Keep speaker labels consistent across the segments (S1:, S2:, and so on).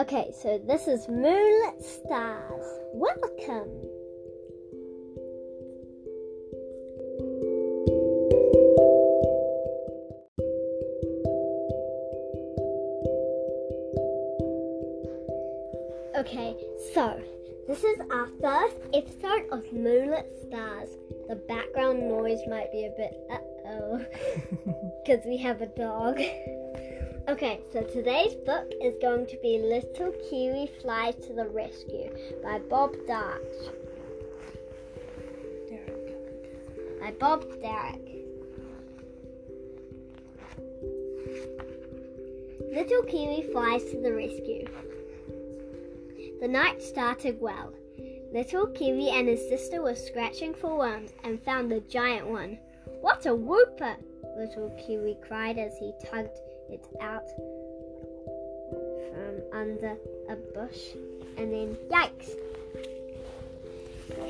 S1: Okay, so this is Moonlit Stars. Welcome. Okay, so this is our first episode of Moonlit Stars. The background noise might be a bit uh oh, because we have a dog. Okay, so today's book is going to be Little Kiwi Flies to the Rescue by Bob Darch. By Bob Darroch. Little Kiwi flies to the rescue. The night started well. Little Kiwi and his sister were scratching for worms and found a giant one. What a whooper! Little Kiwi cried as he tugged it out from under a bush and then yikes!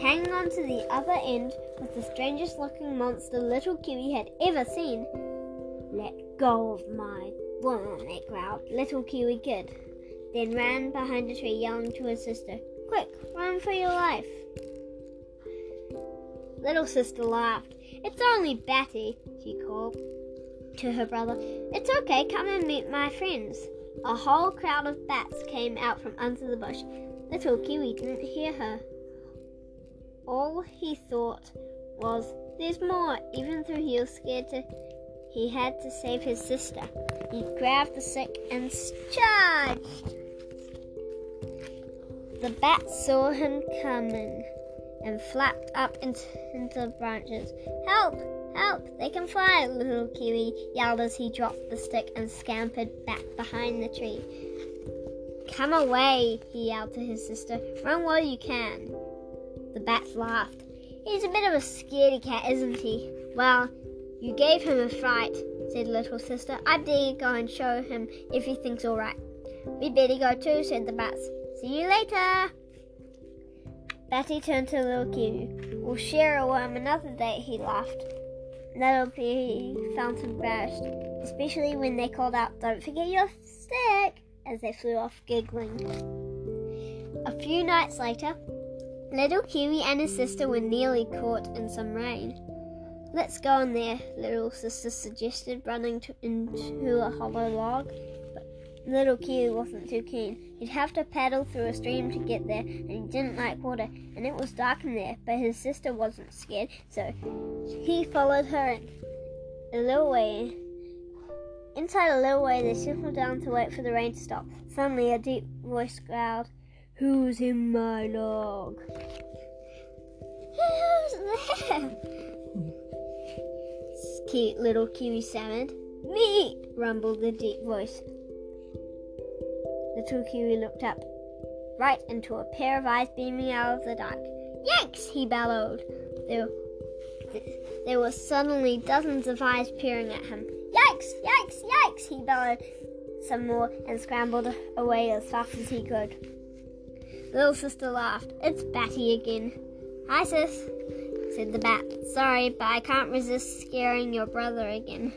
S1: Hanging on to the other end was the strangest looking monster little Kiwi had ever seen. Let go of my worm, it growled. Little Kiwi kid, then ran behind a tree yelling to his sister, Quick, run for your life! Little sister laughed. It's only Batty, she called to her brother. It's okay, come and meet my friends. A whole crowd of bats came out from under the bush. Little Kiwi didn't hear her. All he thought was, There's more, even though he was scared to. He had to save his sister. He grabbed the stick and charged. The bats saw him coming and flapped up into, into the branches. Help! Help! They can fly! Little Kiwi yelled as he dropped the stick and scampered back behind the tree. Come away! he yelled to his sister. Run while you can. The bats laughed. He's a bit of a scaredy cat, isn't he? Well, you gave him a fright, said little sister. I'd better go and show him if he thinks all right. We'd better go too, said the bats. See you later. Batty turned to little Kiwi. We'll share a worm another day, he laughed. Little be felt embarrassed, especially when they called out, Don't forget your stick, as they flew off giggling. A few nights later, Little Kiwi and his sister were nearly caught in some rain. Let's go in there, little sister suggested, running to, into a hollow log. Little Kiwi wasn't too keen. He'd have to paddle through a stream to get there, and he didn't like water, and it was dark in there. But his sister wasn't scared, so he followed her a little way. Inside a little way, they settled down to wait for the rain to stop. Suddenly, a deep voice growled, Who's in my log? Who's there? Cute little Kiwi salmon. Me! rumbled the deep voice. Little Kiwi looked up, right into a pair of eyes beaming out of the dark. Yanks! he bellowed. There, there were suddenly dozens of eyes peering at him. Yikes! Yikes! Yikes! he bellowed some more and scrambled away as fast as he could. Little sister laughed. It's Batty again. Hi, sis, said the bat. Sorry, but I can't resist scaring your brother again.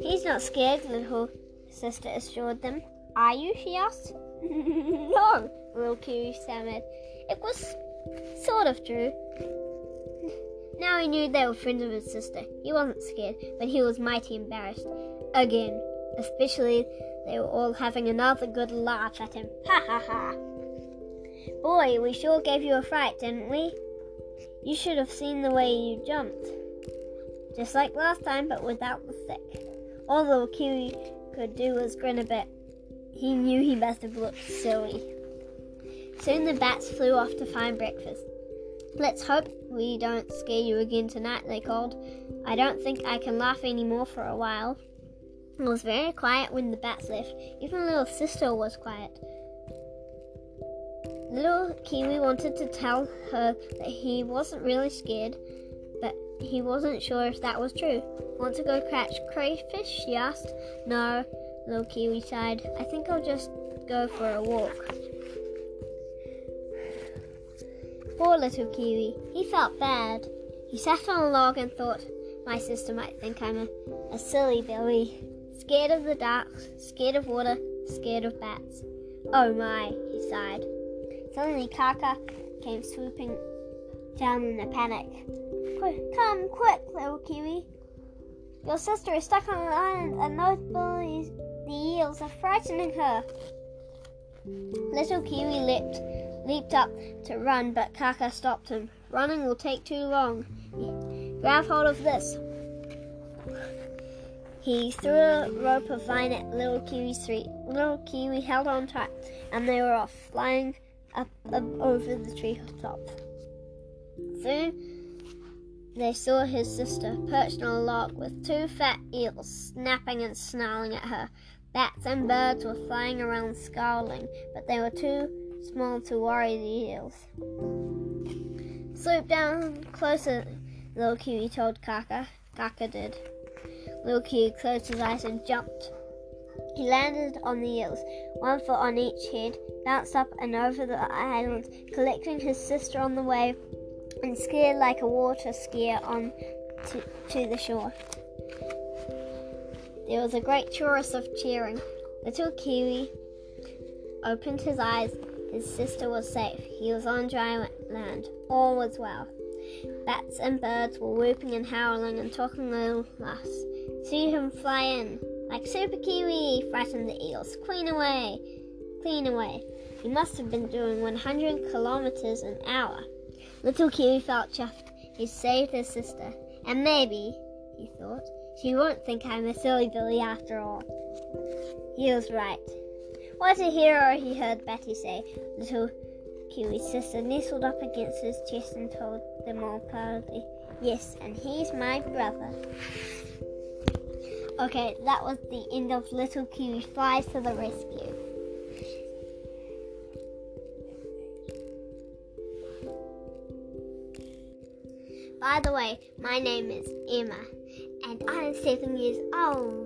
S1: He's not scared, little sister assured them. Are you? she asked. no, little Kiwi stammered. It was sort of true. Now he knew they were friends of his sister. He wasn't scared, but he was mighty embarrassed. Again, especially they were all having another good laugh at him. Ha ha ha! Boy, we sure gave you a fright, didn't we? You should have seen the way you jumped. Just like last time, but without the stick. All little Kiwi could do was grin a bit. He knew he must have looked silly. Soon the bats flew off to find breakfast. Let's hope we don't scare you again tonight, they called. I don't think I can laugh any more for a while. It was very quiet when the bats left. Even little sister was quiet. Little Kiwi wanted to tell her that he wasn't really scared, but he wasn't sure if that was true. Want to go catch crayfish? she asked. No, little Kiwi sighed. I think I'll just go for a walk. Poor little Kiwi. He felt bad. He sat on a log and thought, my sister might think I'm a, a silly Billy. Scared of the dark, scared of water, scared of bats. Oh my, he sighed. Suddenly, Kaka came swooping down in a panic. Quick, come quick, little Kiwi. Your sister is stuck on an island and those bullies, the eels, are frightening her. Little Kiwi leaped, leaped up to run, but Kaka stopped him. Running will take too long. Grab hold of this. He threw a rope of vine at little Kiwi's feet. Little Kiwi held on tight, and they were off, flying up, up over the tree top. Soon they saw his sister perched on a log with two fat eels snapping and snarling at her. Bats and birds were flying around scowling, but they were too small to worry the eels. Slope down closer, little Kiwi told Kaka. Kaka did. Little Kiwi closed his eyes and jumped. He landed on the eels, one foot on each head, bounced up and over the island, collecting his sister on the way, and skied like a water skier on to, to the shore. There was a great chorus of cheering. Little Kiwi opened his eyes. His sister was safe. He was on dry land. All was well. Bats and birds were whooping and howling and talking little laughs. See him fly in. Like Super Kiwi, frightened the eels. Clean away, clean away. He must have been doing 100 kilometers an hour. Little Kiwi felt chuffed. He saved his sister. And maybe, he thought, she won't think I'm a silly Billy after all. He was right. What a hero, he heard Batty say. Little Kiwi's sister nestled up against his chest and told them all proudly, Yes, and he's my brother. Okay, that was the end of Little Kiwi Flies to the Rescue. By the way, my name is Emma, and I'm seven years old.